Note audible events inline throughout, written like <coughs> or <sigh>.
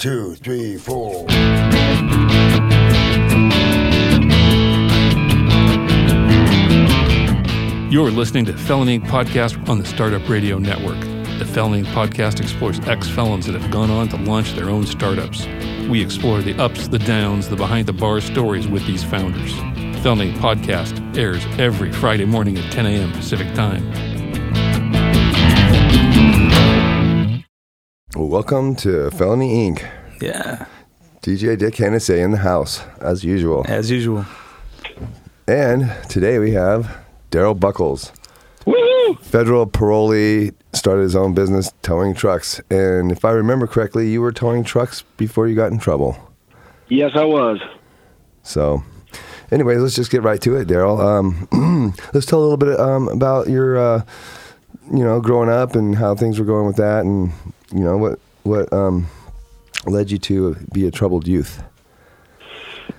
two, three, four. You're listening to Felony Podcast on the Startup Radio Network. The Felony Podcast explores ex felons that have gone on to launch their own startups. We explore the ups, the downs, the behind the bar stories with these founders. Felony Podcast airs every Friday morning at 10 a.m. Pacific Time. Well, welcome to Felony Inc. Yeah, DJ Dick Hennessy in the house, as usual. as usual. And today we have Darrell Buchholz. Woo! Federal parolee, started his own business towing trucks. And if I remember correctly, you were towing trucks before you got in trouble. Yes, I was. So, anyways, let's just get right to it, Darrell. Um, <clears throat> let's tell a little bit um, about your, uh, you know, growing up and how things were going with that, and you know what what um, led you to be a troubled youth.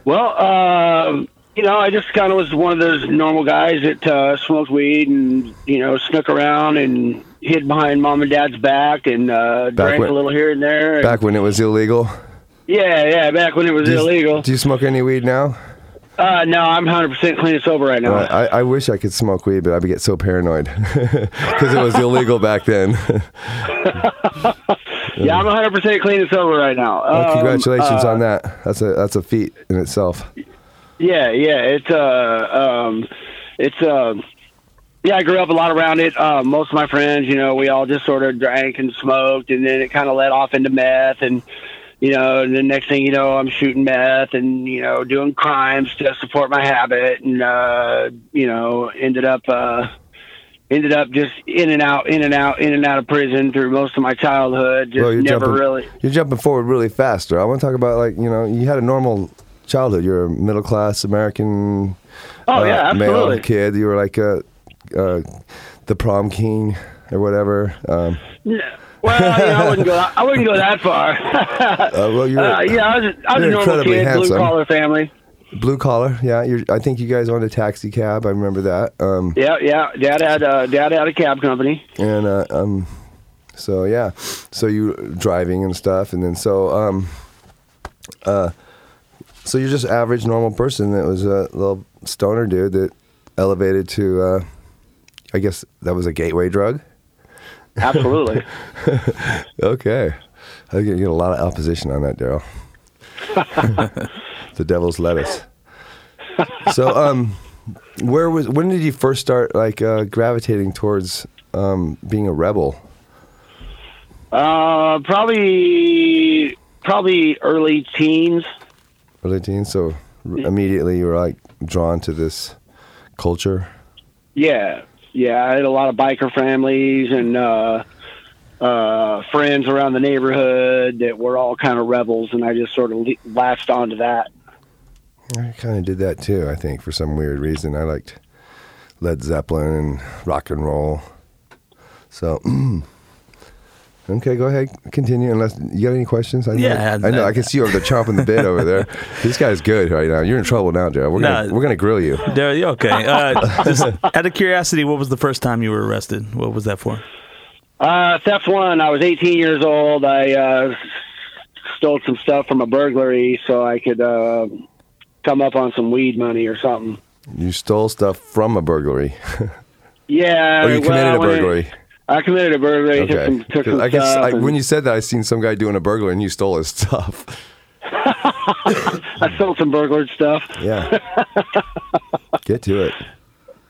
Well, uh, you know, I just kind of was one of those normal guys that uh, smoked weed and you know snuck around and hid behind mom and dad's back and uh, drank when- a little here and there. and- Back when it was illegal. yeah, yeah, back when it was Do you- illegal. Do you smoke any weed now? Uh, no, I'm 100% clean and sober right now. Uh, I, I wish I could smoke weed, but I'd get so paranoid <laughs> because it was illegal back then. <laughs> <laughs> yeah, I'm 100% clean and sober right now. Well, Um, congratulations uh, on that. That's a that's a feat in itself. Yeah, yeah, it's uh, um, it's uh, yeah. I grew up a lot around it. Uh, most of my friends, you know, we all just sort of drank and smoked, and then it kind of led off into meth, and you know, and the next thing you know, I'm shooting meth and you know, doing crimes to support my habit, and uh, you know, ended up uh, ended up just in and out, in and out, in and out of prison through most of my childhood. Just Well, never jumping, really. You're jumping forward really fast. I want to talk about like you know you had a normal childhood. You're a middle class American. Oh uh, yeah, male absolutely. kid. You were like uh, uh, the prom king or whatever. Um, Yeah. Well, you know, I wouldn't go. I wouldn't go that far. <laughs> uh, well, you're Uh, yeah, I was, I was a normal kid, handsome. blue collar family. blue collar. Yeah, you're, I think you guys owned a taxi cab. I remember that. Um, Yeah, yeah. Dad had uh, dad had a cab company. and uh, um, so yeah, so you driving and stuff, and then so um, uh, so you're just average normal person that was a little stoner dude that elevated to, uh, I guess that was a gateway drug. <laughs> Absolutely. Okay, I think you get a lot of opposition on that, Darrell. <laughs> the devil's lettuce. So, um, where was when did you first start like uh, gravitating towards um, being a rebel? uh, probably probably early teens. early teens. So r- immediately you were like drawn to this culture. Yeah, yeah. I had a lot of biker families and uh, uh, friends around the neighborhood that were all kind of rebels, and I just sort of le- latched onto that. I kind of did that too. I think for some weird reason I liked Led Zeppelin and rock and roll. So. <clears throat> Okay, go ahead. Continue. Unless you got any questions, I know. Yeah, I know. I- I can see you over there chomping the bit over there. <laughs> This guy's good right now. You're in trouble now, Joe. We're gonna Nah. we're gonna grill you. There, okay? Uh, just out of curiosity, what was the first time you were arrested? What was that for? Uh, theft one. I was 18 years old. I uh, stole some stuff from a burglary so I could uh, come up on some weed money or something. You stole stuff from a burglary. <laughs> Yeah. or you committed well, a when it- burglary. I committed a burglary. Took Okay. some, took 'Cause some I guess stuff. I, and when you said that, I seen some guy doing a burglary and you stole his stuff. <laughs> I stole some burglar stuff. Yeah. Get to it.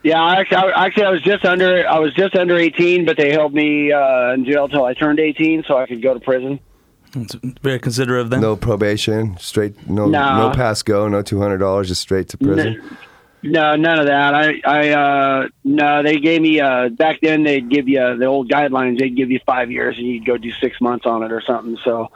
Yeah, I actually, I, actually, I was just under. I was just under 18, but they held me uh, in jail till I turned 18, so I could go to prison. It's very considerate of them. No probation, straight no No. no pass go, no two hundred dollars, just straight to prison. No, none of that. I, I, uh, no, they gave me, uh, back then they'd give you uh, the old guidelines. They'd give you five years and you'd go do six months on it or something. So,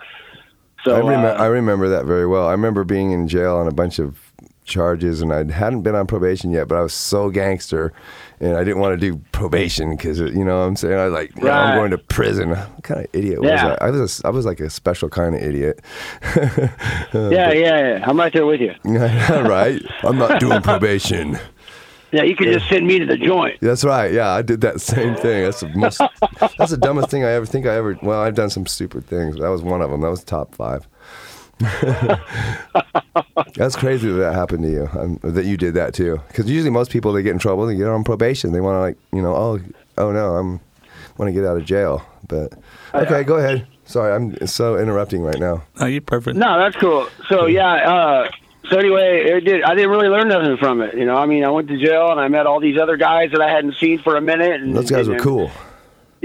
so, I remember uh, I remember that very well. I remember being in jail on a bunch of charges, and I hadn't been on probation yet, but I was so gangster, and I didn't want to do probation because you know what I'm saying I was like "No, I'm going to prison. What kind of idiot was I? I was a, I was like a special kind of idiot. <laughs> yeah, yeah, yeah. I'm right there with you. <laughs> right? I'm not doing probation. Yeah, you could just send me to the joint. That's right. Yeah, I did that same thing. That's the most. <laughs> that's the dumbest thing I ever think I ever. Well, I've done some stupid things. But that was one of them. That was top five. <laughs> that's crazy that that happened to you. Um, that you did that too. Because usually most people they get in trouble, they get on probation. They want to like you know oh oh no I'm want to get out of jail. But okay, go ahead. Sorry, I'm so interrupting right now. Oh, you're perfect. No, that's cool. So yeah, uh, so anyway, it did. I didn't really learn nothing from it. You know, I mean, I went to jail and I met all these other guys that I hadn't seen for a minute. And Those guys and, were cool.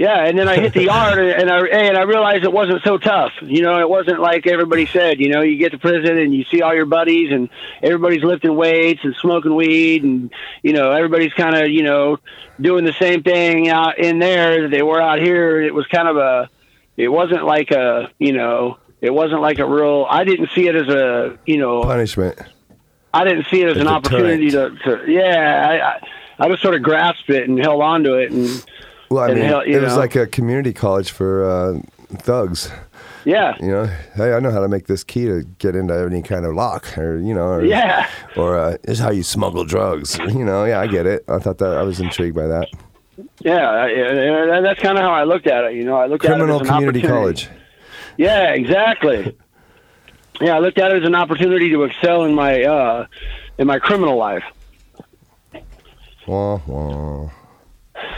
Yeah, and then I hit the <laughs> yard and I and I realized it wasn't so tough. You know, it wasn't like everybody said. You know, you get to prison and you see all your buddies and everybody's lifting weights and smoking weed and you know everybody's kind of you know doing the same thing out in there that they were out here. It was kind of a. It wasn't like a you know. It wasn't like a real. I didn't see it as a you know. Punishment. I didn't see it as A an opportunity to, to. Yeah, I, I I just sort of grasped it and held on to it and. Well, I And mean, it was like a community college for uh, thugs. Yeah, You know, hey, I know how to make this key to get into any kind of lock, or you know, or, yeah. or uh, this is how you smuggle drugs. You know, yeah, I get it. I thought that I was intrigued by that. Yeah, that's kind of how I looked at it. You know, I looked Criminal at it as an community college. Yeah, exactly. yeah, I looked at it as an opportunity to excel in my uh, in my criminal life. Wah, wah.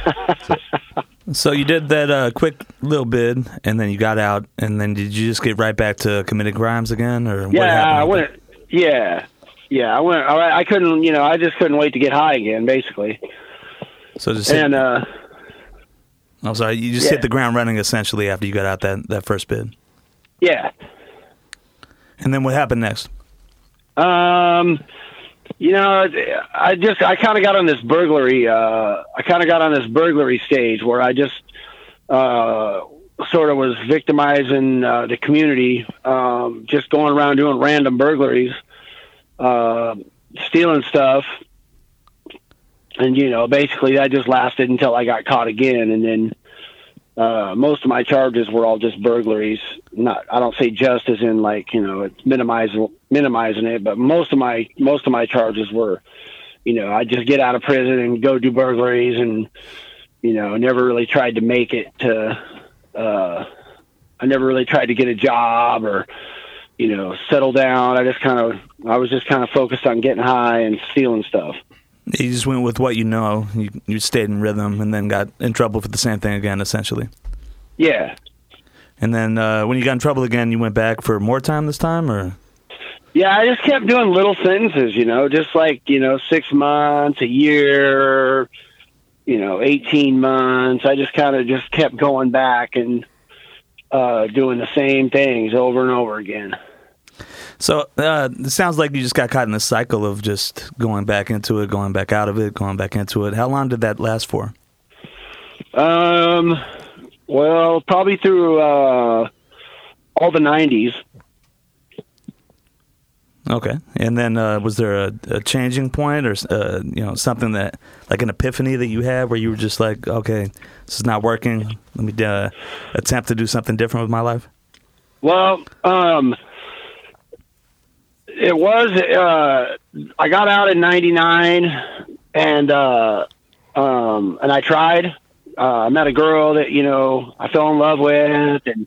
<laughs> So you did that uh, quick little bid, and then you got out, and then did you just get right back to committing crimes again, or what Yeah? I went. Yeah, yeah, I went. I, I couldn't. You know, I just couldn't wait to get high again, basically. So just hit, And uh, I'm sorry, you just yeah. hit the ground running essentially after you got out that that first bid, yeah, and then what happened next? Um, you know, I just I kind of got on this burglary. Uh, I kind of got on this burglary stage where I just uh, sort of was victimizing uh, the community, um, just going around doing random burglaries, uh, stealing stuff, and you know, basically that just lasted until I got caught again, and then. Uh, most of my charges were all just burglaries. Not, I don't say just as in like you know it's minimizing minimizing it, but most of my most of my charges were, you know, I just get out of prison and go do burglaries, and you know, never really tried to make it to. Uh, I never really tried to get a job or, you know, settle down. I just kind of, I was just kind of focused on getting high and stealing stuff. You just went with what you know. You you stayed in rhythm, and then got in trouble for the same thing again, essentially. Yeah, And then uh, when you got in trouble again, you went back for more time this time, or Yeah, I just kept doing little sentences, you know, just like, you know, six months, a year, you know, 18 months. I just kind of just kept going back and uh, doing the same things over and over again. so uh, it sounds like you just got caught in this cycle of just going back into it, going back out of it, going back into it. How long did that last for? Um, well, probably through uh, all the 90s. Okay, and then uh, was there a, a changing point, or uh, you know something that like an epiphany that you had where you were just like, okay, this is not working. Let me uh, attempt to do something different with my life. Well, um, it was. Uh, I got out in '99, and uh, um, and I tried. Uh, I met a girl that you know I fell in love with, and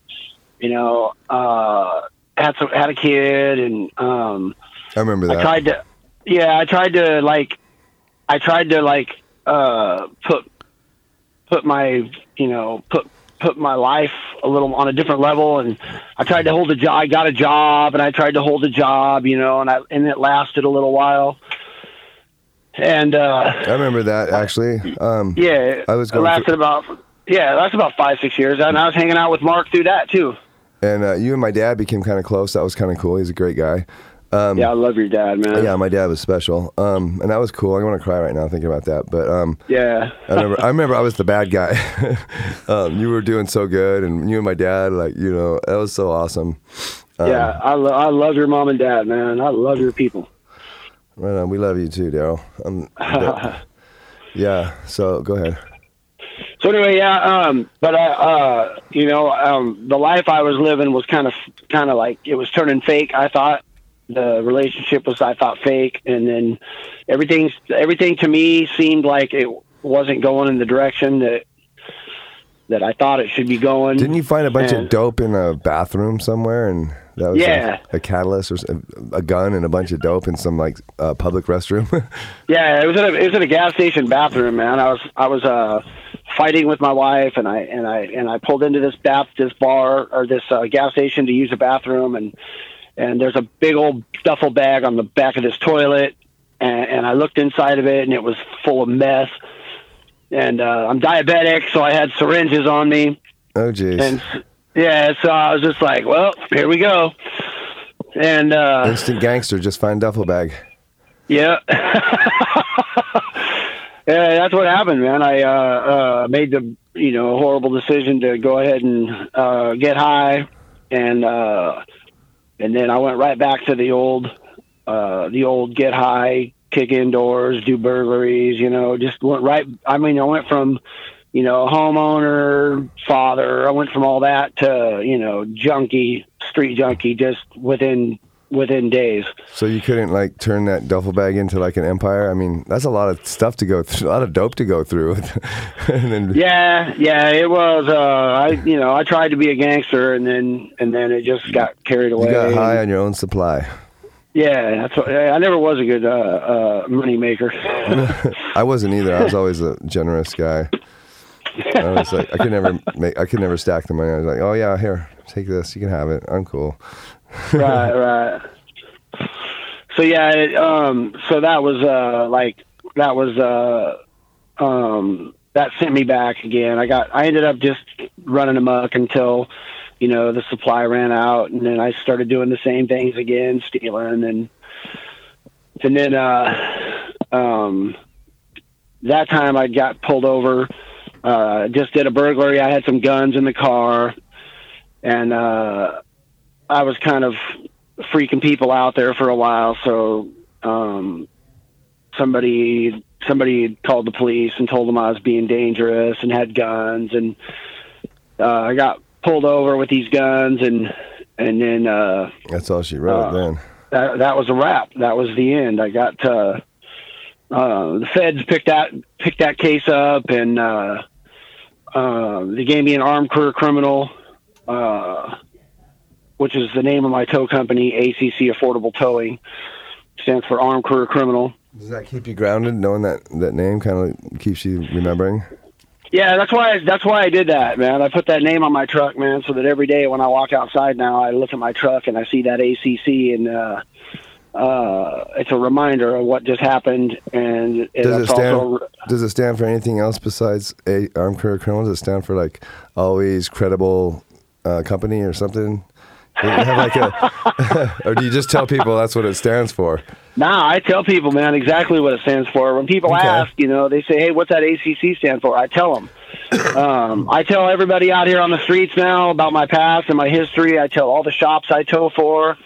you know uh, had some had a kid, and um, I remember that. I tried to. Yeah, I tried to like. I tried to like uh, put put my you know put put my life a little on a different level and I tried to hold a job I got a job and I tried to hold a job you know and I and it lasted a little while and uh I remember that actually. Um, yeah I was it going lasted through- about yeah that's about five six years and I was hanging out with Mark through that too and uh, you and my dad became kind of close. That was kind of cool. He's a great guy. Um, yeah I love your dad man Yeah, my dad was special, um, and that was cool. I want to cry right now thinking about that. But um, yeah I remember, I remember I was the bad guy. <laughs> um, you were doing so good, and you and my dad, like you know, that was so awesome. Um, yeah I, lo- I love your mom and dad man I love your people right on. We love you too, Darrell. Um, <laughs> yeah. So go ahead. So anyway, yeah, um, but I, uh, you know, um, the life I was living was kind of, kind of like it was turning fake. I thought, the relationship was I thought fake, and then everything everything to me seemed like it wasn't going in the direction that that I thought it should be going. Didn't you find a bunch And- of dope in a bathroom somewhere, and that was Yeah. a, a catalyst or a gun and a bunch of dope in some like uh, public restroom? <laughs> Yeah, it was in a it was in a gas station bathroom, man. I was I was uh fighting with my wife, and I and I and I pulled into this bath this bar or this uh, gas station to use a bathroom, and and there's a big old duffel bag on the back of this toilet, and, and I looked inside of it, and it was full of meth. And uh, I'm diabetic, so I had syringes on me, oh jeez. and yeah, so I was just like, well, here we go. And uh, Instant gangster, just find duffel bag. yeah. <laughs> yeah, that's what happened, man. I uh, uh, made the you know horrible decision to go ahead and uh, get high, and uh, and then I went right back to the old uh, the old get high, kick indoors, do burglaries. You know, just went right. I mean, I went from you know homeowner, father. I went from all that to you know junkie, street junkie, just within within days. So you couldn't like turn that duffel bag into like an empire. I mean, that's a lot of stuff to go through, a lot of dope to go through. <laughs> and then, Yeah, yeah, it was. Uh, I, you know, I tried to be a gangster, and then, and then it just got carried away. you got high on your own supply. Yeah, that's. What, I never was a good uh, uh, money maker. <laughs> I wasn't either. I was always a generous guy. I was like, I could never make, I could never stack the money. I was like, oh yeah, here, take this. You can have it. I'm cool. <laughs> right, right. So yeah, it, um, so that was uh, like that was uh, um, that sent me back again. I got, I ended up just running amok until, you know, the supply ran out, and then I started doing the same things again, stealing, and and then uh, um, that time I got pulled over. Uh, just did a burglary. I had some guns in the car, and uh, I was kind of freaking people out there for a while. So um, somebody somebody called the police and told them I was being dangerous and had guns, and uh, I got pulled over with these guns, and and then uh, That's all she wrote Uh, then. that that was a wrap. That was the end. I got uh, uh, the feds picked that picked that case up, and uh, uh, they gave me an armed career criminal, uh, which is the name of my tow company, ACC Affordable Towing, stands for Armed Career Criminal. Does that keep you grounded, knowing that that name kind of keeps you remembering? Yeah, that's why that's why I did that, man. I put that name on my truck, man, so that every day when I walk outside now, I look at my truck and I see that ACC, and uh, uh, it's a reminder of what just happened. And Does it stand? also Does it stand for anything else besides a armed career criminal? Does it stand for like always credible uh, company or something? <laughs> Do you have like a, <laughs> or do you just tell people that's what it stands for? Nah, I tell people, man, exactly what it stands for. When people Okay. ask, you know, they say, "Hey, what's that ACC stand for?" I tell them. <coughs> um, I tell everybody out here on the streets now about my past and my history. I tell all the shops I tow for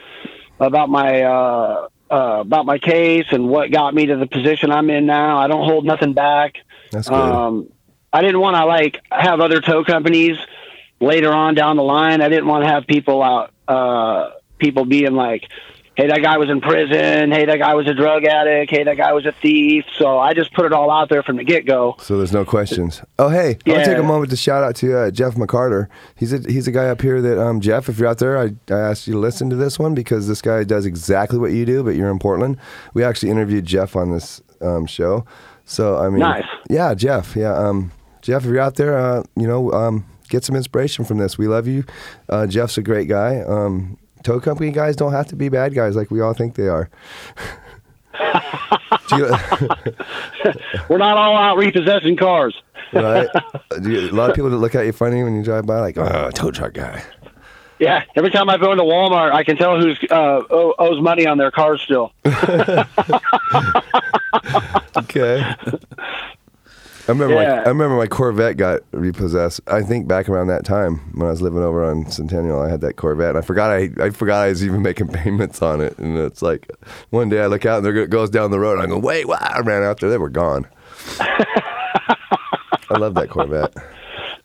about my uh, uh, about my case and what got me to the position I'm in now. I don't hold nothing back. That's good. Um, I didn't want to like have other tow companies later on down the line. I didn't want to have people out, uh, people being like, "Hey, that guy was in prison. Hey, that guy was a drug addict. Hey, that guy was a thief." So I just put it all out there from the get go. so there's no questions. Oh, hey, yeah. I'll Yeah. take a moment to shout out to uh, Jeff McCarter. He's a he's a guy up here that um Jeff, if you're out there, I, I asked you to listen to this one because this guy does exactly what you do, but you're in Portland. We actually interviewed Jeff on this um, show. So I mean, Nice. Yeah, Jeff. Yeah, um, Jeff, if you're out there, uh, you know, um, get some inspiration from this. We love you. Uh, Jeff's a great guy. Tow company guys don't have to be bad guys like we all think they are. <laughs> You- We're not all out repossessing cars. right? <laughs> Do you- a lot of people that look at you funny when you drive by, like, oh, tow truck guy. Yeah, every time I go into Walmart, I can tell who's uh, owes money on their car still. <laughs> Okay. I remember, my, I remember my Corvette got repossessed. I think back around that time when I was living over on Centennial, I had that Corvette. And I forgot I, I forgot I was even making <laughs> payments on it. And it's like one day I look out and there go- goes down the road. And I go, wait, wow! I ran out there. They were gone. <laughs> I love that Corvette.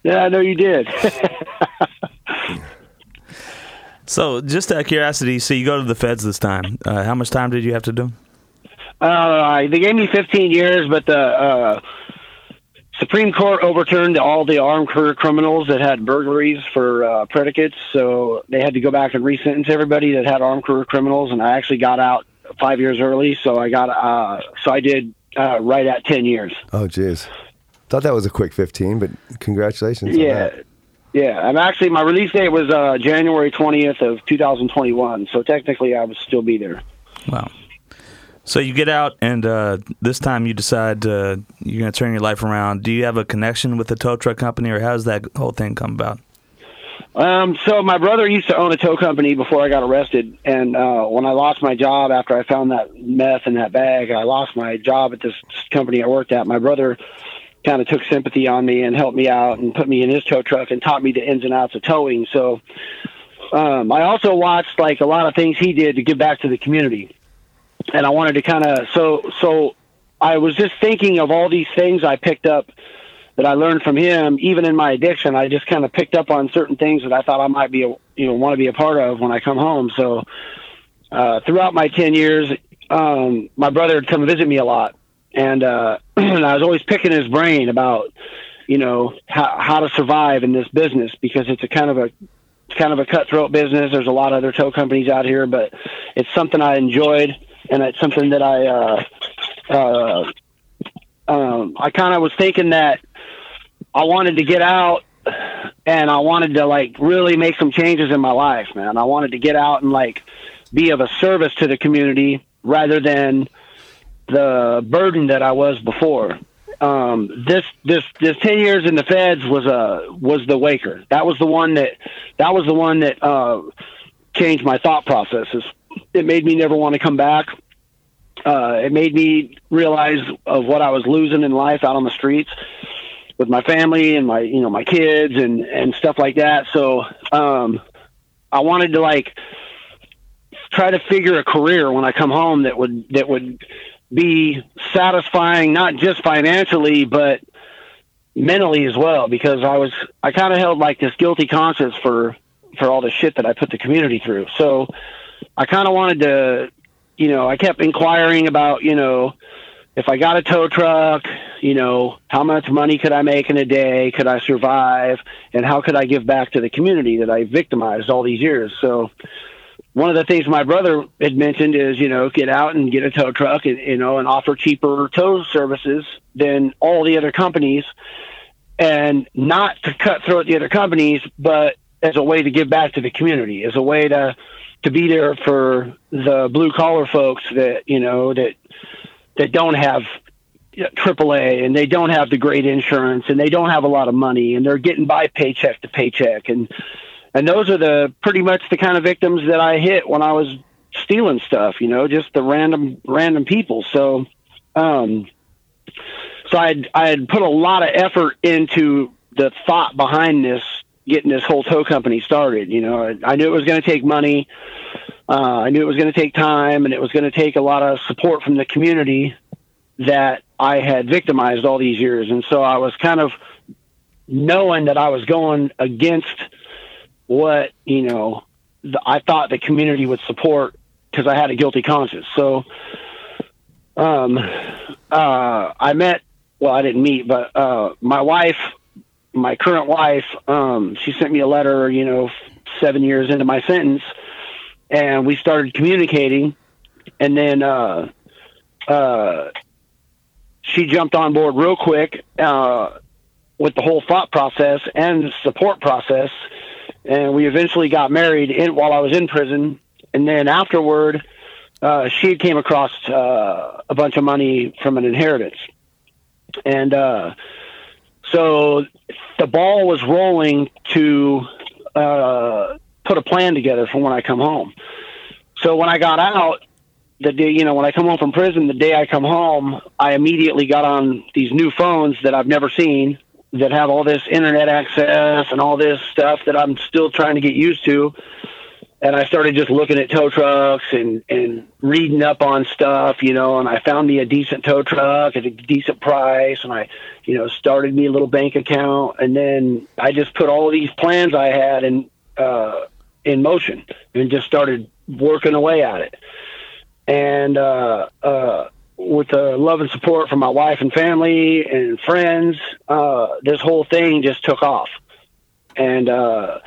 Yeah, I know you did. <laughs> So, just out of curiosity, so you go to the feds this time. Uh, how much time did you have to do? Uh, they gave me 15 years, but the uh, Supreme Court overturned all the armed career criminals that had burglaries for uh, predicates, so they had to go back and resentence everybody that had armed career criminals. And I actually got out five years early, so I got uh, so I did uh, right at 10 years. Oh, jeez. Thought that was a quick 15, but congratulations. on Yeah. that. Yeah, I'm actually my release date was uh, January 20th of 2021, so technically I would still be there. Wow. So you get out, and uh, this time you decide uh, you're going to turn your life around. Do you have a connection with the tow truck company, or how does that whole thing come about? Um, so my brother used to own a tow company before I got arrested, and uh, when I lost my job after I found that meth in that bag, I lost my job at this company I worked at. My brother kind of took sympathy on me and helped me out and put me in his tow truck and taught me the ins and outs of towing. So um, I also watched like a lot of things he did to give back to the community, and I wanted to kind of so so I was just thinking of all these things I picked up that I learned from him, even in my addiction, I just kind of picked up on certain things that I thought I might be, a, you know, want to be a part of when I come home. So, uh, throughout my 10 years, um, my brother would come visit me a lot. And, uh, <clears throat> and I was always picking his brain about, you know, how, how to survive in this business because it's a kind of a, kind of a cutthroat business. There's a lot of other tow companies out here, but it's something I enjoyed and it's something that I, uh, uh, um, I kind of was thinking that I wanted to get out and I wanted to like really make some changes in my life, man. I wanted to get out and like be of a service to the community rather than the burden that I was before. Um, this this this ten years in the feds was a was the waker. That was the one that that was the one that uh, changed my thought processes. It made me never want to come back. Uh, it made me realize of what I was losing in life out on the streets with my family and my you know my kids and and stuff like that. So um, I wanted to like try to figure a career when I come home that would that would be satisfying not just financially but mentally as well because I was I kind of held like this guilty conscience for for all the shit that I put the community through. So I kind of wanted to you know I kept inquiring about you know if I got a tow truck, you know, how much money could I make in a day? Could I survive? And how could I give back to the community that I victimized all these years? So, one of the things my brother had mentioned is, you know, get out and get a tow truck and, you know, and offer cheaper tow services than all the other companies and not to cut throat the other companies, but as a way to give back to the community, as a way to, to be there for the blue collar folks that, you know, that, that don't have AAA and they don't have the great insurance and they don't have a lot of money and they're getting by paycheck to paycheck and and those are the pretty much the kind of victims that I hit when I was stealing stuff, you know, just the random random people. So um so I I had put a lot of effort into the thought behind this getting this whole tow company started, you know. I knew it was going to take money. Uh, I knew it was going to take time and it was going to take a lot of support from the community that I had victimized all these years. And so I was kind of knowing that I was going against what, you know, the, I thought the community would support because I had a guilty conscience. So um, uh, I met, well, I didn't meet, but uh, my wife, my current wife, um, she sent me a letter, you know, seven years into my sentence and we started communicating and then uh uh she jumped on board real quick uh with the whole thought process and support process and we eventually got married in while I was in prison and then afterward uh she came across uh a bunch of money from an inheritance. And uh so the ball was rolling to uh put a plan together for when I come home. So when I got out, the day, you know, when I come home from prison, the day I come home, I immediately got on these new phones that I've never seen that have all this internet access and all this stuff that I'm still trying to get used to. And I started just looking at tow trucks and, and reading up on stuff, you know, and I found me a decent tow truck at a decent price. And I, you know, started me a little bank account. And then I just put all these plans I had and, uh, in motion and just started working away at it. And uh, uh, with the love and support from my wife and family and friends, uh, this whole thing just took off. And uh,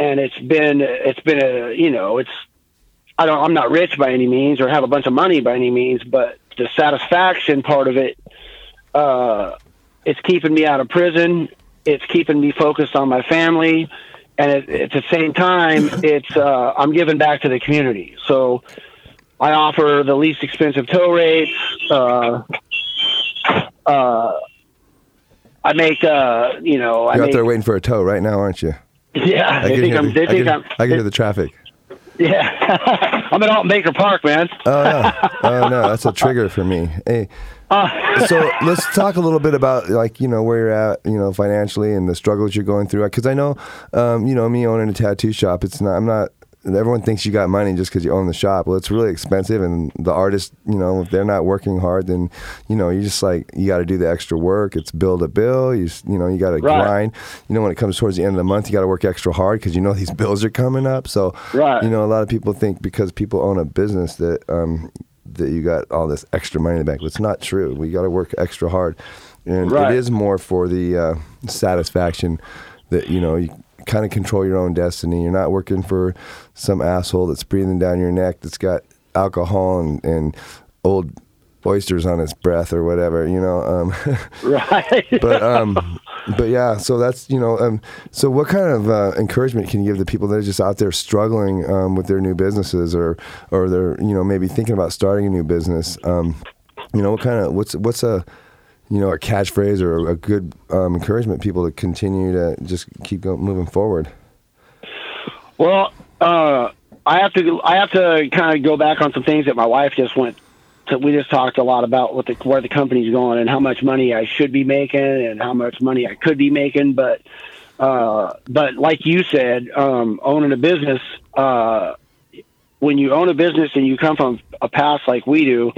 and it's been it's been a you know it's I don't I'm not rich by any means or have a bunch of money by any means, but the satisfaction part of it, uh, it's keeping me out of prison. It's keeping me focused on my family, and at, at the same time, <laughs> it's uh, I'm giving back to the community. So I offer the least expensive tow rates. Uh, uh, I make, uh, you know, I You're out make, there waiting for a tow right now, aren't you? Yeah. I They think hear I'm. the, They I think can, I'm. I can hear the traffic. Yeah, <laughs> I'm at Alton Baker Park, man. Oh no, oh no, that's a trigger for me. Hey, Uh, so <laughs> let's talk a little bit about like you know where you're at, you know, financially and the struggles you're going through. Because I know, um, you know, me owning a tattoo shop, it's not. I'm not. Everyone thinks you got money just because you own the shop. Well, it's really expensive, and the artist, you know, if they're not working hard, then you know, you just like you got to do the extra work. It's bill to bill. You you know, you got to Right. grind. You know, when it comes towards the end of the month, you got to work extra hard because you know these bills are coming up. So, Right. you know, a lot of people think because people own a business that um, that you got all this extra money in the bank. But it's not true. We got to work extra hard, and Right. it is more for the uh, satisfaction that you know you kind of control your own destiny. You're not working for some asshole that's breathing down your neck that's got alcohol and, and old oysters on his breath or whatever. You know. Um, <laughs> right. but um, but yeah. So that's you know. Um, so what kind of uh, encouragement can you give the people that are just out there struggling um, with their new businesses or or they're you know maybe thinking about starting a new business? Um, you know, what kind of what's what's a you know a catchphrase or a good um, encouragement people to continue to just keep going moving forward. Well, uh, I have to I have to kind of go back on some things that my wife just went. To, we just talked a lot about what the where the company's going and how much money I should be making and how much money I could be making. But uh, but like you said, um, owning a business, uh, when you own a business and you come from a past like we do,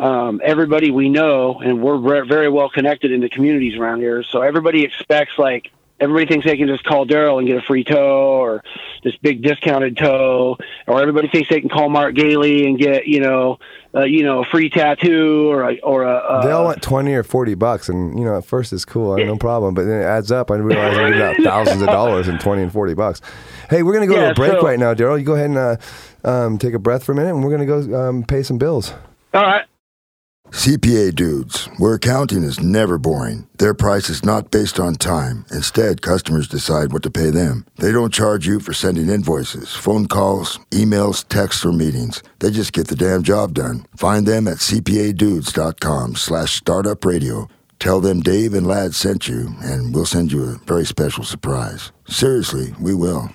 um, everybody we know, and we're ver- very well connected in the communities around here. So everybody expects like everybody thinks they can just call Darrell and get a free tow or this big discounted tow, or everybody thinks they can call Mark Gailey and get you know uh, you know a free tattoo or a, or a uh, They all want twenty or forty bucks, and you know at first it's cool, no problem, but then it adds up. I realize giving out <laughs> thousands of dollars in twenty and forty bucks. Hey, we're gonna go to a break so- right now, Darrell. You go ahead and uh, um, take a breath for a minute, and we're gonna go um, pay some bills. all right. CPA dudes, where accounting is never boring. Their price is not based on time. Instead, customers decide what to pay them. They don't charge you for sending invoices, phone calls, emails, texts, or meetings. They just get the damn job done. Find them at cpadudes.com slash startup radio. Tell them Dave and Lad sent you, and we'll send you a very special surprise. Seriously, we will.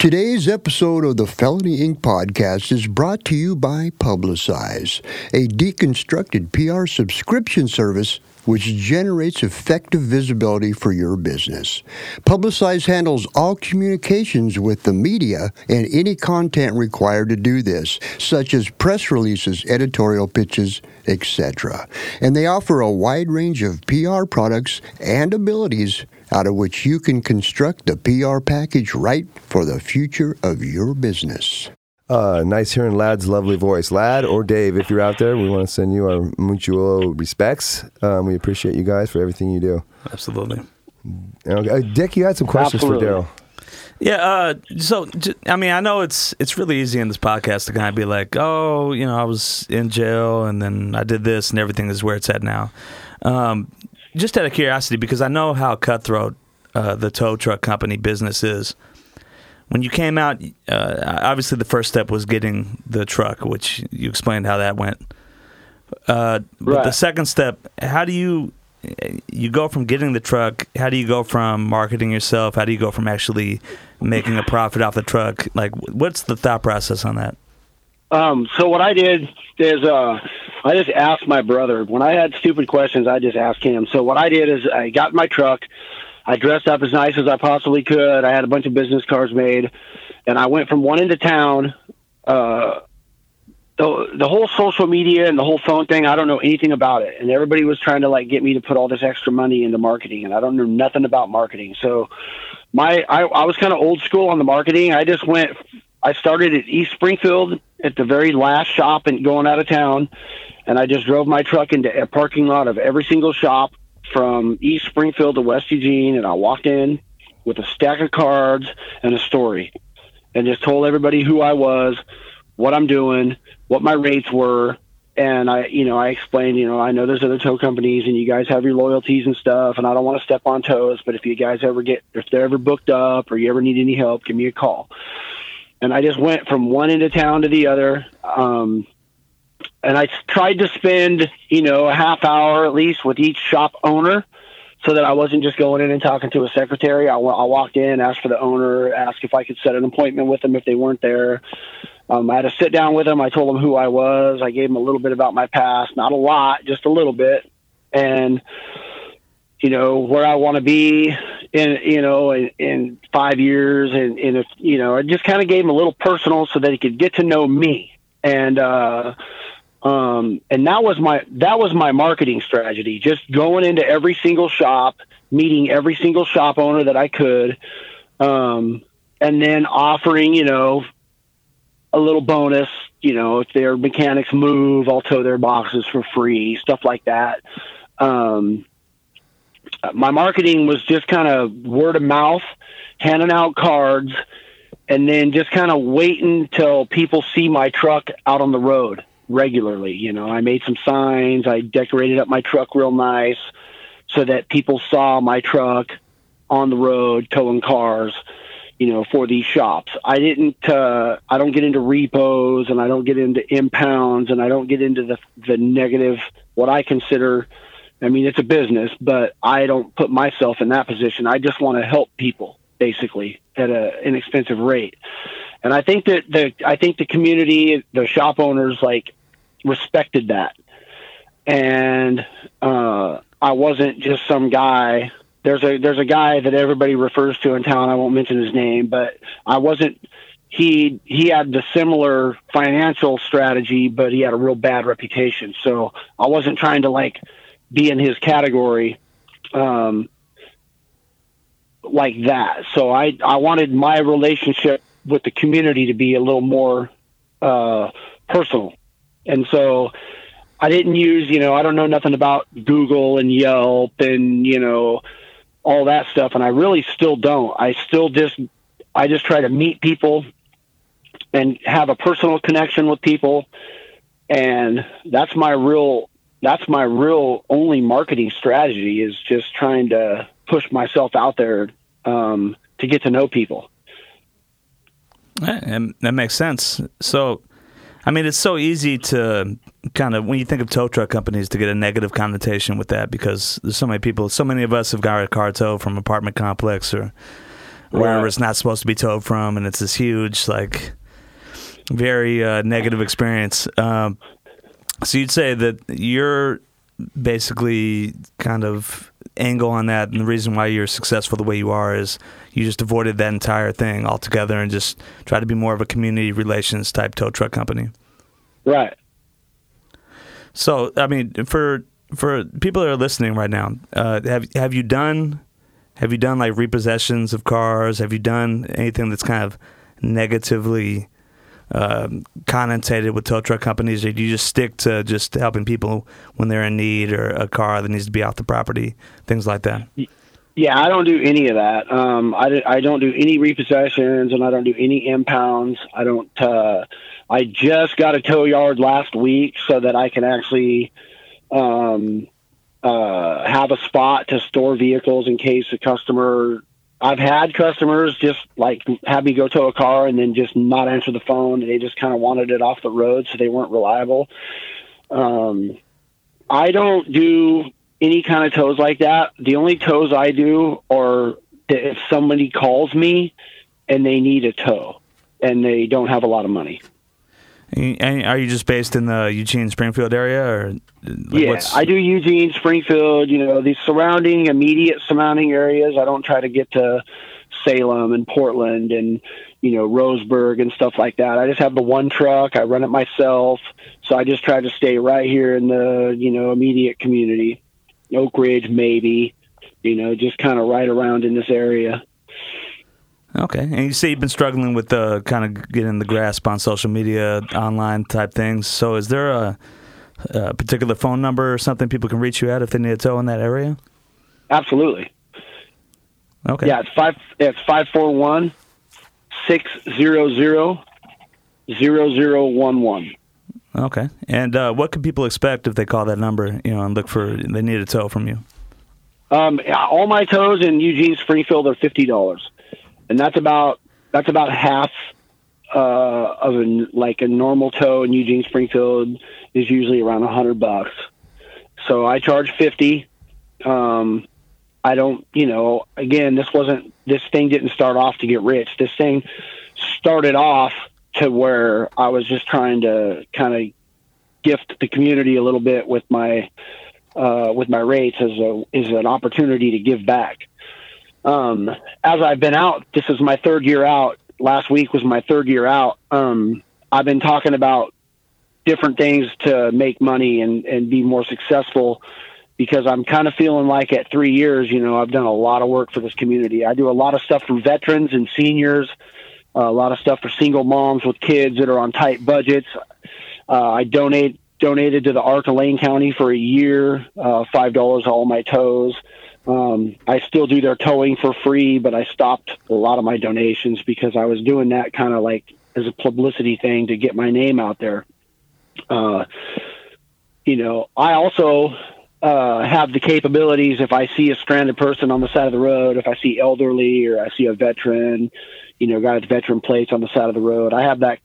Today's episode of the Felony Inc. podcast is brought to you by Publicize, a deconstructed PR subscription service which generates effective visibility for your business. Publicize handles all communications with the media and any content required to do this, such as press releases, editorial pitches, etc. And they offer a wide range of PR products and abilities out of which you can construct the PR package right for the future of your business. Uh, nice hearing Lad's lovely voice. Lad or Dave, if you're out there, we want to send you our mutual respects. Um, we appreciate you guys for everything you do. Absolutely. Okay, uh, Dick, you had some questions Absolutely. for Darrell. Yeah. Uh, so, I mean, I know it's it's really easy in this podcast to kind of be like, oh, you know, I was in jail and then I did this and everything is where it's at now. Um, just out of curiosity, because I know how cutthroat uh, the tow truck company business is. When you came out, uh, obviously the first step was getting the truck, which you explained how that went. Uh, but the second step, how do you you go from getting the truck? How do you go from marketing yourself? How do you go from actually making a profit off the truck? Like, what's the thought process on that? Um, so what I did is uh, I just asked my brother when I had stupid questions. I just asked him. So what I did is I got in my truck. I dressed up as nice as I possibly could. I had a bunch of business cards made, and I went from one end of town, uh, the the whole social media and the whole phone thing, I don't know anything about it. And everybody was trying to like get me to put all this extra money into marketing, and I don't know nothing about marketing. So my I, I was kind of old school on the marketing. I just went. I started at East Springfield at the very last shop and going out of town, and I just drove my truck into a parking lot of every single shop from East Springfield to West Eugene, and I walked in with a stack of cards and a story, and just told everybody who I was, what I'm doing, what my rates were, and I, you know, I explained, you know, I know there's other tow companies and you guys have your loyalties and stuff, and I don't want to step on toes, but if you guys ever get, if they're ever booked up or you ever need any help, give me a call. And I just went from one end of town to the other. Um, and I tried to spend, you know, a half hour at least with each shop owner so that I wasn't just going in and talking to a secretary. I, I walked in, asked for the owner, asked if I could set an appointment with them if they weren't there. Um, I had to sit down with them. I told them who I was. I gave them a little bit about my past, not a lot, just a little bit, and you know where I want to be in you know in, in five years, and, and if you know, I just kind of gave him a little personal so that he could get to know me, and uh, um, and that was my that was my marketing strategy. Just going into every single shop, meeting every single shop owner that I could, um, and then offering you know a little bonus. You know, if their mechanics move, I'll tow their boxes for free, stuff like that. Um, my marketing was just kind of word of mouth, handing out cards, and then just kind of waiting till people see my truck out on the road regularly. You know, I made some signs, I decorated up my truck real nice so that people saw my truck on the road towing cars you know, for these shops. I didn't, uh, I don't get into repos and I don't get into impounds and I don't get into the, the negative, what I consider, I mean, it's a business, but I don't put myself in that position. I just want to help people basically at a inexpensive rate. And I think that the, I think the community, the shop owners like respected that. And, uh, I wasn't just some guy there's a there's a guy that everybody refers to in town. I won't mention his name, but I wasn't. He he had the similar financial strategy, but he had a real bad reputation. So I wasn't trying to like be in his category, um, like that. So I I wanted my relationship with the community to be a little more uh, personal, and so I didn't use, you know, I don't know nothing about Google and Yelp and, you know, all that stuff. And I really still don't. I still just, I just try to meet people and have a personal connection with people. And that's my real, that's my real only marketing strategy is just trying to push myself out there um, to get to know people. And that makes sense. So, I mean, it's so easy to kind of when you think of tow truck companies to get a negative connotation with that because there's so many people, so many of us have got a car tow from apartment complex or wherever right. it's not supposed to be towed from, and it's this huge like very uh, negative experience. Um, so you'd say that you're basically kind of angle on that, and the reason why you're successful the way you are is you just avoided that entire thing altogether and just try to be more of a community relations type tow truck company. Right. So, I mean, for for people that are listening right now, uh, have have you done have you done like repossessions of cars? Have you done anything that's kind of negatively um, connotated with tow truck companies, or do you just stick to just helping people when they're in need or a car that needs to be off the property, things like that? Yeah, I don't do any of that. Um, I, I don't do any repossessions, and I don't do any impounds. I don't. Uh, I just got a tow yard last week so that I can actually um, uh, have a spot to store vehicles in case a customer. I've had customers just like have me go tow a car and then just not answer the phone. They just kind of wanted it off the road, so they weren't reliable. Um, I don't do any kind of tows like that. The only tows I do are if somebody calls me and they need a tow and they don't have a lot of money. And are you just based in the Eugene Springfield area, or like yeah, what's... I do Eugene Springfield. You know, the surrounding, immediate surrounding areas. I don't try to get to Salem and Portland and you know, Roseburg and stuff like that. I just have the one truck. I run it myself. So I just try to stay right here in the, you know, immediate community. Oakridge, maybe, you know, just kind of right around in this area. Okay, and you say you've been struggling with the kind of getting the grasp on social media, online type things. So, is there a, a particular phone number or something people can reach you at if they need a tow in that area? Absolutely. Okay. Yeah, it's five. It's five four one six zero zero zero zero one one. Okay. And uh, what can people expect if they call that number? You know, and look for they need a tow from you. Um, all my tows in Eugene Springfield are fifty dollars, and that's about that's about half uh, of a like a normal tow in Eugene Springfield is usually around a hundred bucks. So I charge fifty. Um, I don't, you know, again, this wasn't this thing didn't start off to get rich. This thing started off to where I was just trying to kind of gift the community a little bit with my uh, with my rates as a is an opportunity to give back. Um, as I've been out, this is my third year out. Last week was my third year out. Um, I've been talking about different things to make money and, and be more successful because I'm kind of feeling like at three years, you know, I've done a lot of work for this community. I do a lot of stuff for veterans and seniors, uh, a lot of stuff for single moms with kids that are on tight budgets. Uh, I donate donated to the Arc of Lane County for a year, uh, five dollars all my tows. Um, I still do their towing for free, but I stopped a lot of my donations because I was doing that kind of like as a publicity thing to get my name out there. Uh, you know, I also uh, have the capabilities if I see a stranded person on the side of the road, if I see elderly or I see a veteran, you know, guy with veteran plates on the side of the road, I have that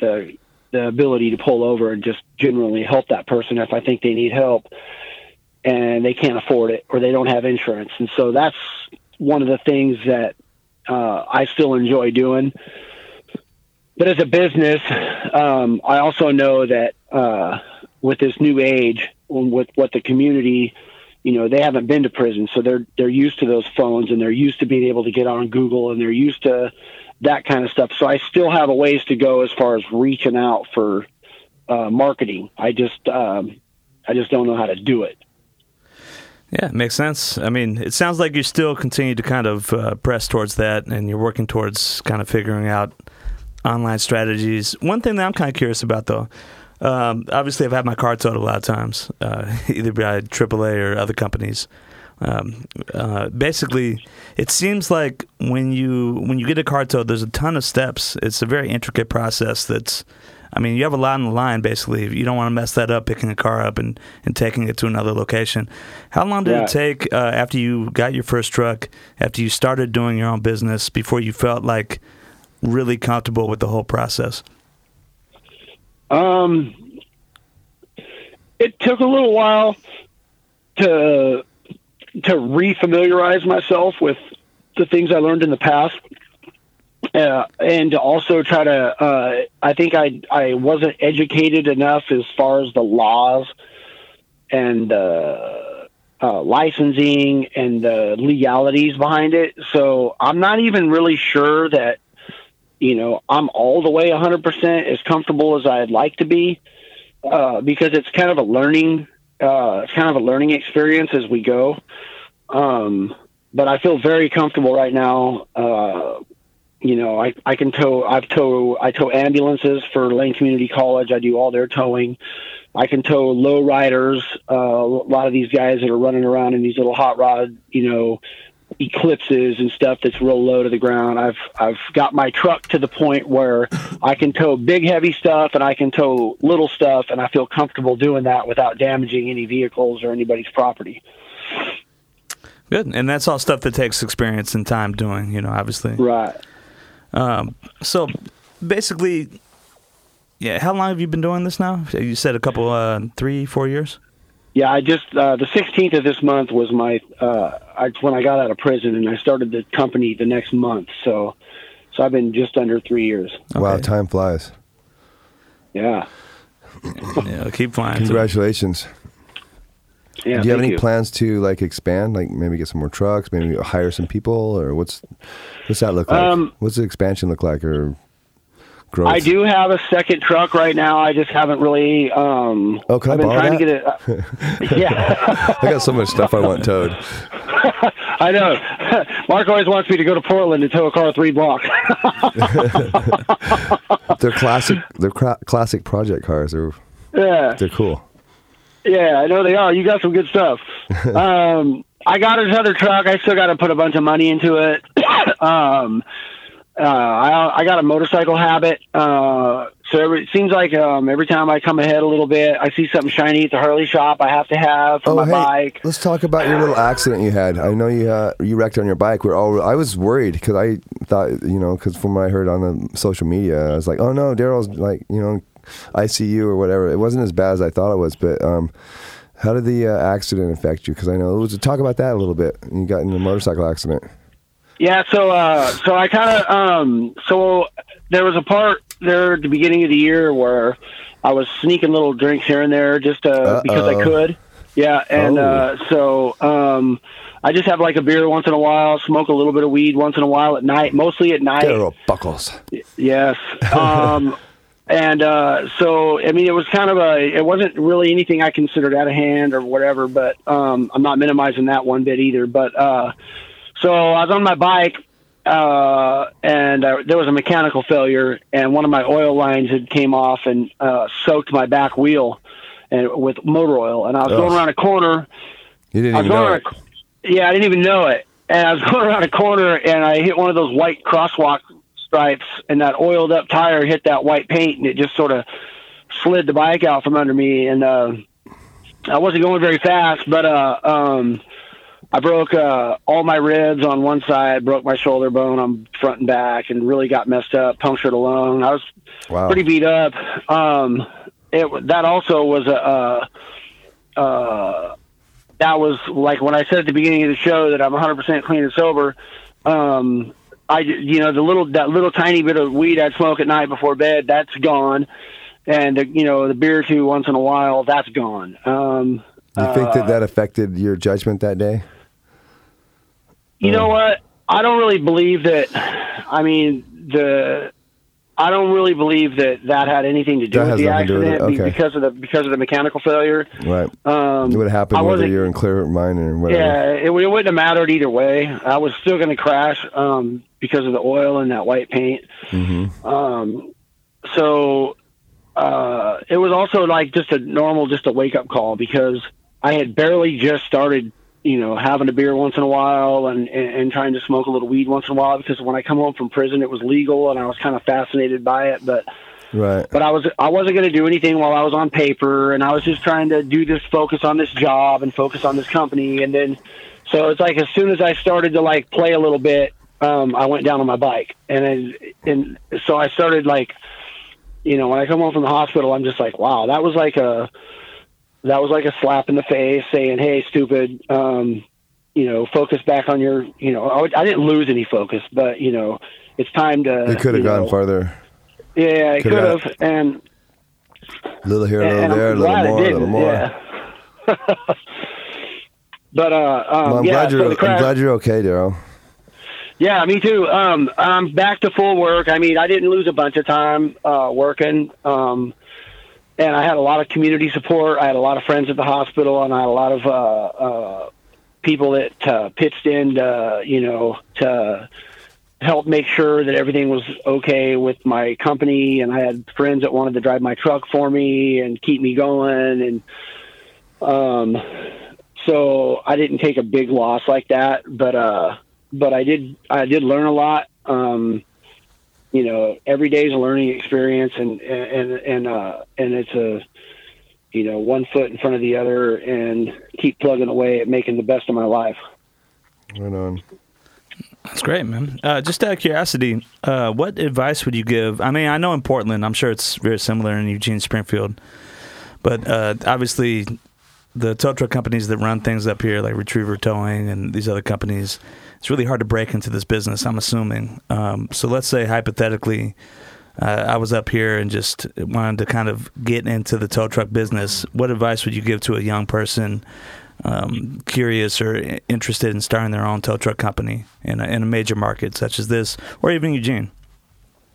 the the ability to pull over and just generally help that person if I think they need help and they can't afford it or they don't have insurance. And so that's one of the things that uh, I still enjoy doing. But as a business, um, I also know that uh, with this new age, with what the community, you know, they haven't been to prison, so they're they're used to those phones and they're used to being able to get on Google and they're used to that kind of stuff. So I still have a ways to go as far as reaching out for uh, marketing. I just um, I just don't know how to do it. Yeah, makes sense. I mean, it sounds like you still continue to kind of uh, press towards that, and you're working towards kind of figuring out online strategies. One thing that I'm kind of curious about, though, um, obviously, I've had my car towed a lot of times, uh, <laughs> either by AAA or other companies. Um, uh, basically, it seems like when you when you get a car towed, there's a ton of steps. It's a very intricate process. That's, I mean, you have a lot on the line. Basically, you don't want to mess that up, picking a car up and, and taking it to another location. How long did Yeah. it take uh, after you got your first truck, after you started doing your own business, before you felt like really comfortable with the whole process? Um, it took a little while to to refamiliarize myself with the things I learned in the past, uh, and also try to. Uh, I think I I wasn't educated enough as far as the laws and uh, licensing and the legalities behind it. So I'm not even really sure that you know, I'm all the way 100% as comfortable as I'd like to be uh, because it's kind of a learning, uh, it's kind of a learning experience as we go. Um, but I feel very comfortable right now. Uh, you know, I, I can tow, I've tow, I tow ambulances for Lane Community College. I do all their towing. I can tow low riders. Uh, a lot of these guys that are running around in these little hot rod, you know, eclipses and stuff that's real low to the ground. I've I've got my truck to the point where I can tow big heavy stuff and I can tow little stuff and I feel comfortable doing that without damaging any vehicles or anybody's property. Good, and that's all stuff that takes experience and time doing. You know, obviously. Right. Um, so basically, yeah. How long have you been doing this now? You said a couple, uh, three, four years. Yeah, I just uh, the 16th of this month was my uh, I, when I got out of prison and I started the company the next month. So so I've been just under 3 years. Wow, time flies. Yeah. Yeah, keep flying. Congratulations. Yeah. Do you have any you. plans to like expand, like maybe get some more trucks, maybe hire some people, or what's what's that look like? Um, what's the expansion look like, or growth? I do have a second truck right now. I just haven't really. Um, Oh, can I I've been trying that? to get it. <laughs> yeah, I got so much stuff I want towed. <laughs> I know. <laughs> Mark always wants me to go to Portland to tow a car three blocks. They're classic. They're cra- classic project cars. They're yeah, they're cool. Yeah, I know they are. You got some good stuff. <laughs> um, I got another truck. I still got to put a bunch of money into it. <coughs> um, uh, I, I got a motorcycle habit. Uh, so every, it seems like um, every time I come ahead a little bit, I see something shiny at the Harley shop. I have to have for Oh, my hey, bike. let's talk about your little accident you had. I know you uh, you wrecked on your bike. We're all. I was worried because I thought you know because from what I heard on the social media, I was like, oh no, Darrell's like you know, ICU or whatever. It wasn't as bad as I thought it was, but um, how did the uh, accident affect you? Because I know let's talk about that a little bit. You got in a motorcycle accident. Yeah, so uh, so I kind of um, so there was a part there at the beginning of the year where I was sneaking little drinks here and there just uh, because I could. Yeah, and Oh. uh, so um, I just have like a beer once in a while, smoke a little bit of weed once in a while at night, mostly at night. Darrell Buchholz. Yes. <laughs> Um, and uh, so, I mean, it was kind of a, it wasn't really anything I considered out of hand or whatever, but um, I'm not minimizing that one bit either. But uh, so I was on my bike. Uh, and uh, there was a mechanical failure, and one of my oil lines had came off and uh, soaked my back wheel, and with motor oil. And I was Ugh. going around a corner, You didn't even know it. a, yeah, I didn't even know it. And I was <laughs> going around a corner and I hit one of those white crosswalk stripes and that oiled up tire hit that white paint and it just sort of slid the bike out from under me and uh I wasn't going very fast, but uh um I broke uh all my ribs on one side, broke my shoulder bone on front and back and really got messed up, punctured a lung. I was Wow. pretty beat up. Um, it that also was a uh, uh, that was like when I said at the beginning of the show that I'm 100% clean and sober. Um, I you know the little that little tiny bit of weed I'd smoke at night before bed that's gone, and the, you know the beer or two once in a while that's gone. Um, you think that that affected your judgment that day? You know what? I don't really believe that. I mean, the I don't really believe that that had anything to do That with the do with accident okay. because of the because of the mechanical failure. Right. Um, It would have happened whether you're in clear mind or whatever. Yeah, it, it wouldn't have mattered either way. I was still going to crash um, because of the oil and that white paint. Mm-hmm. Um, so uh, it was also like just a normal, just a wake up call because I had barely just started, you know, having a beer once in a while and, and, and trying to smoke a little weed once in a while because when I come home from prison, it was legal and I was kind of fascinated by it. But Right. but I was I wasn't going to do anything while I was on paper, and I was just trying to do this, focus on this job, and focus on this company, and then so it's like as soon as I started to like play a little bit, um, I went down on my bike, and then, and so I started like, you know, when I come home from the hospital, I'm just like, wow, that was like a that was like a slap in the face, saying, hey, stupid. Um, you know, focus back on your, you know, I, I didn't lose any focus, but you know, it's time to. It could have gone know, farther. Yeah, it could Coulda and A little here, a little and there, a I'm little more, a little more. Yeah. <laughs> but uh, um, Well, I'm yeah, glad so you're. the crash- I'm glad you're okay, Darrell. Yeah, me too. Um, I'm back to full work. I mean, I didn't lose a bunch of time uh, working, um, and I had a lot of community support. I had a lot of friends at the hospital, and I had a lot of uh, uh, people that uh, pitched in, to, you know, to help make sure that everything was okay with my company. And I had friends that wanted to drive my truck for me and keep me going, and um, so I didn't take a big loss like that, but uh, but I did I did learn a lot. Um, you know, every day is a learning experience, and and and uh, and it's a you know one foot in front of the other, and keep plugging away at making the best of my life. Right on. That's great, man. Uh, just out of curiosity, uh, what advice would you give? I mean, I know in Portland, I'm sure it's very similar in Eugene, Springfield, but uh, obviously the tow truck companies that run things up here, like Retriever Towing and these other companies, it's really hard to break into this business. I'm assuming. Um, so let's say hypothetically, uh, I was up here and just wanted to kind of get into the tow truck business. What advice would you give to a young person um, curious or interested in starting their own tow truck company in a, in a major market such as this, or even Eugene?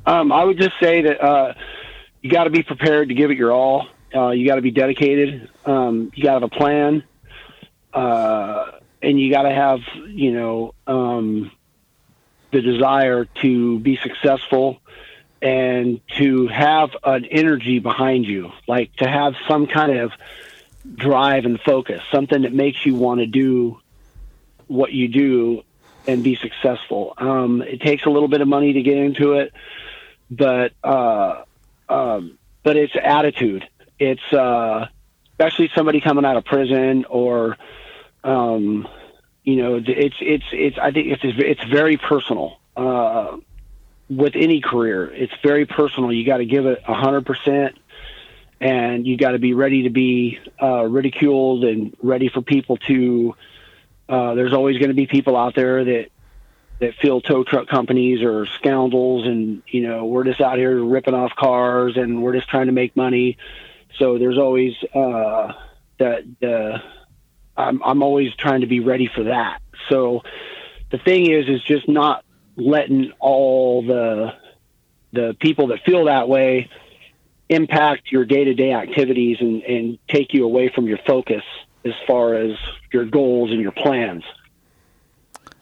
Um, I would just say that uh, you got to be prepared to give it your all. Uh, you got to be dedicated. Um, you got to have a plan, uh, and you got to have you know um, the desire to be successful and to have an energy behind you, like to have some kind of drive and focus, something that makes you want to do what you do and be successful. Um, it takes a little bit of money to get into it but uh, um, but it's attitude. It's uh, especially somebody coming out of prison or um, you know it's it's it's I think it's it's very personal. Uh, with any career, it's very personal. You got to give it a hundred percent, and you got to be ready to be uh, ridiculed and ready for people to. Uh, there's always going to be people out there that that feel tow truck companies are scoundrels and you know we're just out here ripping off cars and we're just trying to make money so there's always uh that the I'm I'm always trying to be ready for that so the thing is is just not letting all the the people that feel that way impact your day-to-day activities and and take you away from your focus as far as your goals and your plans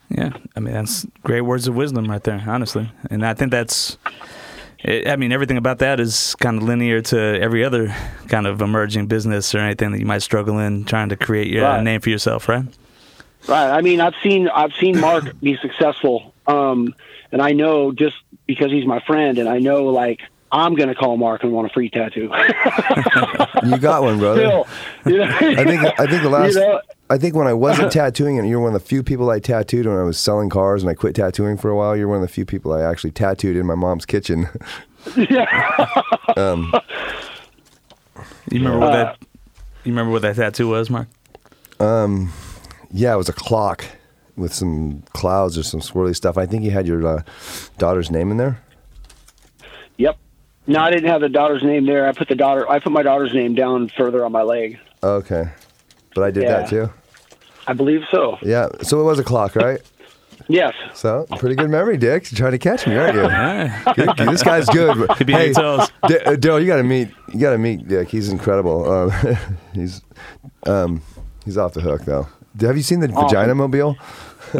Yeah, I mean that's great words of wisdom right there, honestly. And I think that's, I I mean, everything about that is kind of linear to every other kind of emerging business or anything that you might struggle in trying to create your Right. name for yourself, right? Right. I mean, I've seen I've seen Mark be successful, um, and I know just because he's my friend, and I know like I'm gonna call Mark and want a free tattoo. <laughs> You got one, brother. Still, you know, I think I think the <laughs> last You know? I think when I wasn't tattooing and you're one of the few people I tattooed when I was selling cars and I quit tattooing for a while. You're one of the few people I actually tattooed in my mom's kitchen. <laughs> um, You remember what that? You remember what that tattoo was, Mark? um, yeah, it was a clock with some clouds or some swirly stuff. I think you had your uh, daughter's name in there. Yep. No, I didn't have the daughter's name there. I put the daughter. I put my daughter's name down further on my leg. Okay, but I did Yeah. that too. I believe so. Yeah, so it was a clock, right? Yes. So pretty good memory, Dick. You're trying to catch me, aren't you? Yeah. Good, dude. This guy's good. <laughs> He'd be on your toes. D- uh, Darrell, you got to meet. You got to meet Dick. He's incredible. Um, <laughs> he's um, he's off the hook though. Have you seen the Vagina Mobile? <laughs>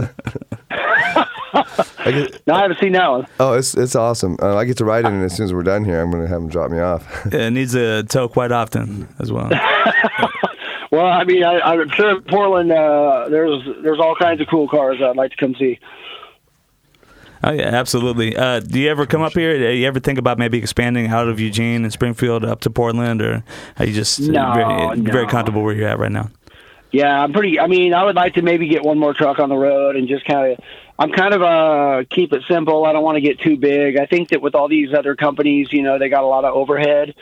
I get, No, I haven't seen that one. oh, it's it's awesome. Uh, I get to ride in it as soon as we're done here. I'm gonna have him drop me off. <laughs> It needs a tow quite often as well. <laughs> Well, I mean, I, I'm sure in Portland uh, there's there's all kinds of cool cars I'd like to come see. Oh yeah, absolutely. Uh, do you ever come up here? Do you ever think about maybe expanding out of Eugene and Springfield up to Portland, or are you just uh, No, very, very comfortable where you're at right now? Yeah, I'm pretty. I mean, I would like to maybe get one more truck on the road and just kind of. I'm kind of uh keep it simple. I don't want to get too big. I think that with all these other companies, you know, they got a lot of overhead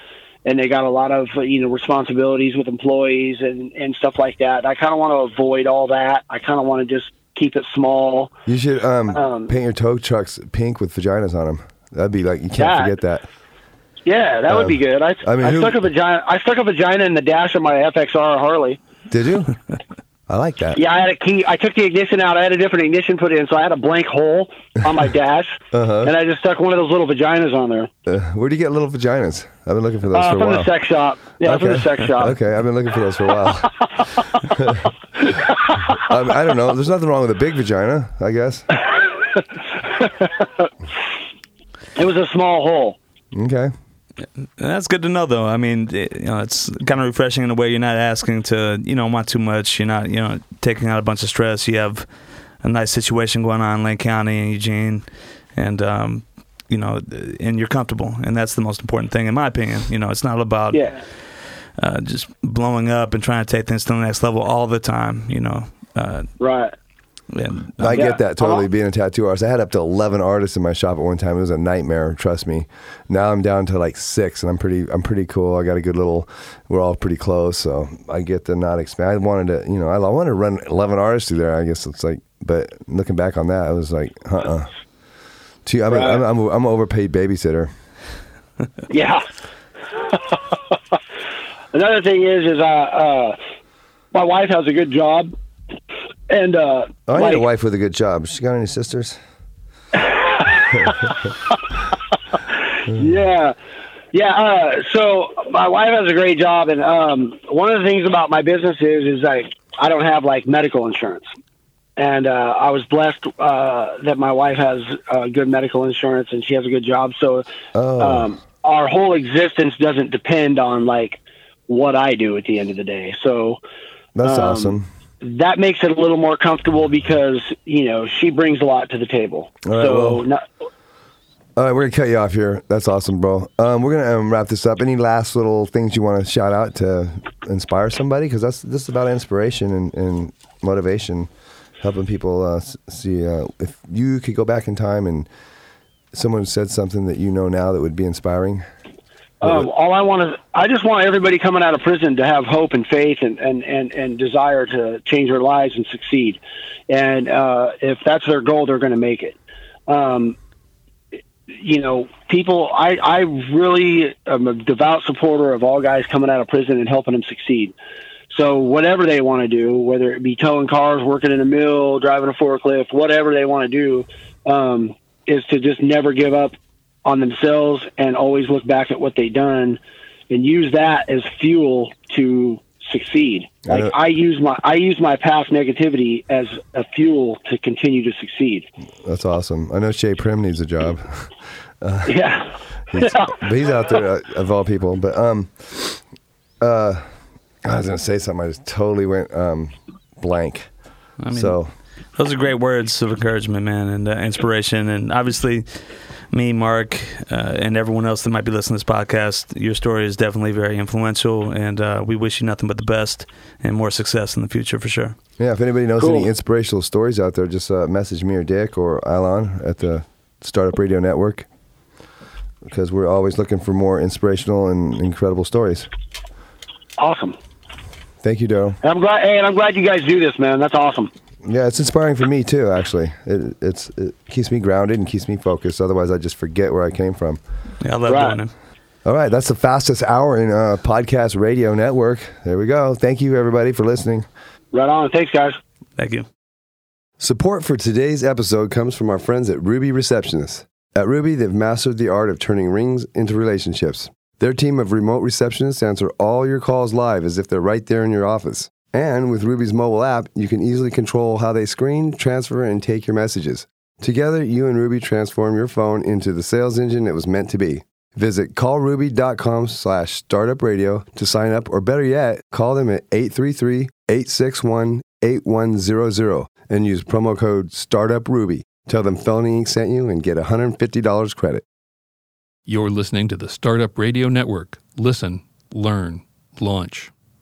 and they got a lot of you know responsibilities with employees and and stuff like that. I kind of want to avoid all that. I kind of want to just keep it small. You should um, Um, paint your tow trucks pink with vaginas on them. That'd be like you can't Yeah. forget that. Yeah, that would Um, be good. I I mean, I who- stuck a vagina. I stuck a vagina in the dash of my FXR Harley. Did you? <laughs> I like that. Yeah, I had a key. I took the ignition out. I had a different ignition put in, so I had a blank hole on my <laughs> dash, Uh-huh. and I just stuck one of those little vaginas on there. Uh, where do you get little vaginas? I've been looking for those Uh, for a from while. the sex shop. Yeah, from the sex shop. <laughs> Okay, I've been looking for those for a while. <laughs> I don't know. There's nothing wrong with a big vagina, I guess. It was a small hole. Okay. That's good to know, though. I mean, it, you know, it's kind of refreshing in a way. You're not asking to, you know, want too much. You're not, you know, taking out a bunch of stress. You have a nice situation going on in Lake County and Eugene, and um, you know, and you're comfortable, and that's the most important thing, in my opinion. You know, it's not about Yeah. uh, just blowing up and trying to take things to the next level all the time. You know, uh, Right. And I Yeah. get that totally Uh-huh. being a tattoo artist. I had up to 11 artists in my shop at one time. It was a nightmare, trust me. Now I'm down to like 6 and I'm pretty I'm pretty cool. I got a good little we're all pretty close, so I get to not expand. I wanted to, you know, I, I wanted to run 11 artists through there. I guess it's like but looking back on that, I was like, uh-uh. Too, I'm, Right. I'm, I'm, a, I'm an overpaid babysitter. Yeah. <laughs> Another thing is, is uh, uh, my wife has a good job, and uh, Oh, I like, need a wife with a good job. She got any sisters? <laughs> Yeah, yeah. Uh, so my wife has a great job, and um, one of the things about my business is is like I don't have like medical insurance, and uh, I was blessed uh, that my wife has uh, good medical insurance and she has a good job. So Oh, um, our whole existence doesn't depend on like what I do at the end of the day. So that's um, awesome. That makes it a little more comfortable because you know she brings a lot to the table. All right, so well- not, All right, we're gonna cut you off here. That's awesome, bro. Um, we're gonna um, wrap this up. Any last little things you want to shout out to inspire somebody? Because that's this is about inspiration and, and motivation, helping people uh, see uh, if you could go back in time and someone said something that you know now that would be inspiring. Um, all I want is, I just want everybody coming out of prison to have hope and faith and, and, and, and desire to change their lives and succeed. And uh, if that's their goal, they're going to make it. Um, you know, people, I, I really am a devout supporter of all guys coming out of prison and helping them succeed. So whatever they want to do, whether it be towing cars, working in a mill, driving a forklift, whatever they want to do, um, is to just never give up on themselves and always look back at what they've done and use that as fuel to succeed. I Like I use my I use my past negativity as a fuel to continue to succeed. That's awesome. I know Shay Prim needs a job, <laughs> <laughs> Yeah. He's- but <laughs> he's out there uh, of all people. But um, uh, I was gonna say something. I just totally went um blank. I mean, so Those are great words of encouragement, man, and uh, inspiration. And obviously, me, Mark, uh, and everyone else that might be listening to this podcast, your story is definitely very influential. And uh, we wish you nothing but the best and more success in the future for sure. Yeah, if anybody knows Cool. any inspirational stories out there, just uh, message me or Dick or Allon at the Startup Radio Network because we're always looking for more inspirational and incredible stories. Awesome. Thank you, Darrell. I'm glad hey, and I'm glad you guys do this, man. That's awesome. Yeah, it's inspiring for me too. Actually, it, it's it keeps me grounded and keeps me focused. Otherwise, I just forget where I came from. Yeah, I love Right. doing it. All right, that's the fastest hour in uh, podcast radio network. There we go. Thank you, everybody, for listening. Right on. Thanks guys. Thank you. Support for today's episode comes from our friends at Ruby Receptionists. At Ruby, they've mastered the art of turning rings into relationships. Their team of remote receptionists answer all your calls live as if they're right there in your office. And with Ruby's mobile app, you can easily control how they screen, transfer, and take your messages. Together, you and Ruby transform your phone into the sales engine it was meant to be. Visit callruby.com slash startupradio to sign up, or better yet, call them at 833-861-8100 and use promo code StartupRuby. Tell them Felony Inc. sent you and get $150 credit. You're listening to the Startup Radio Network. Listen, learn, launch.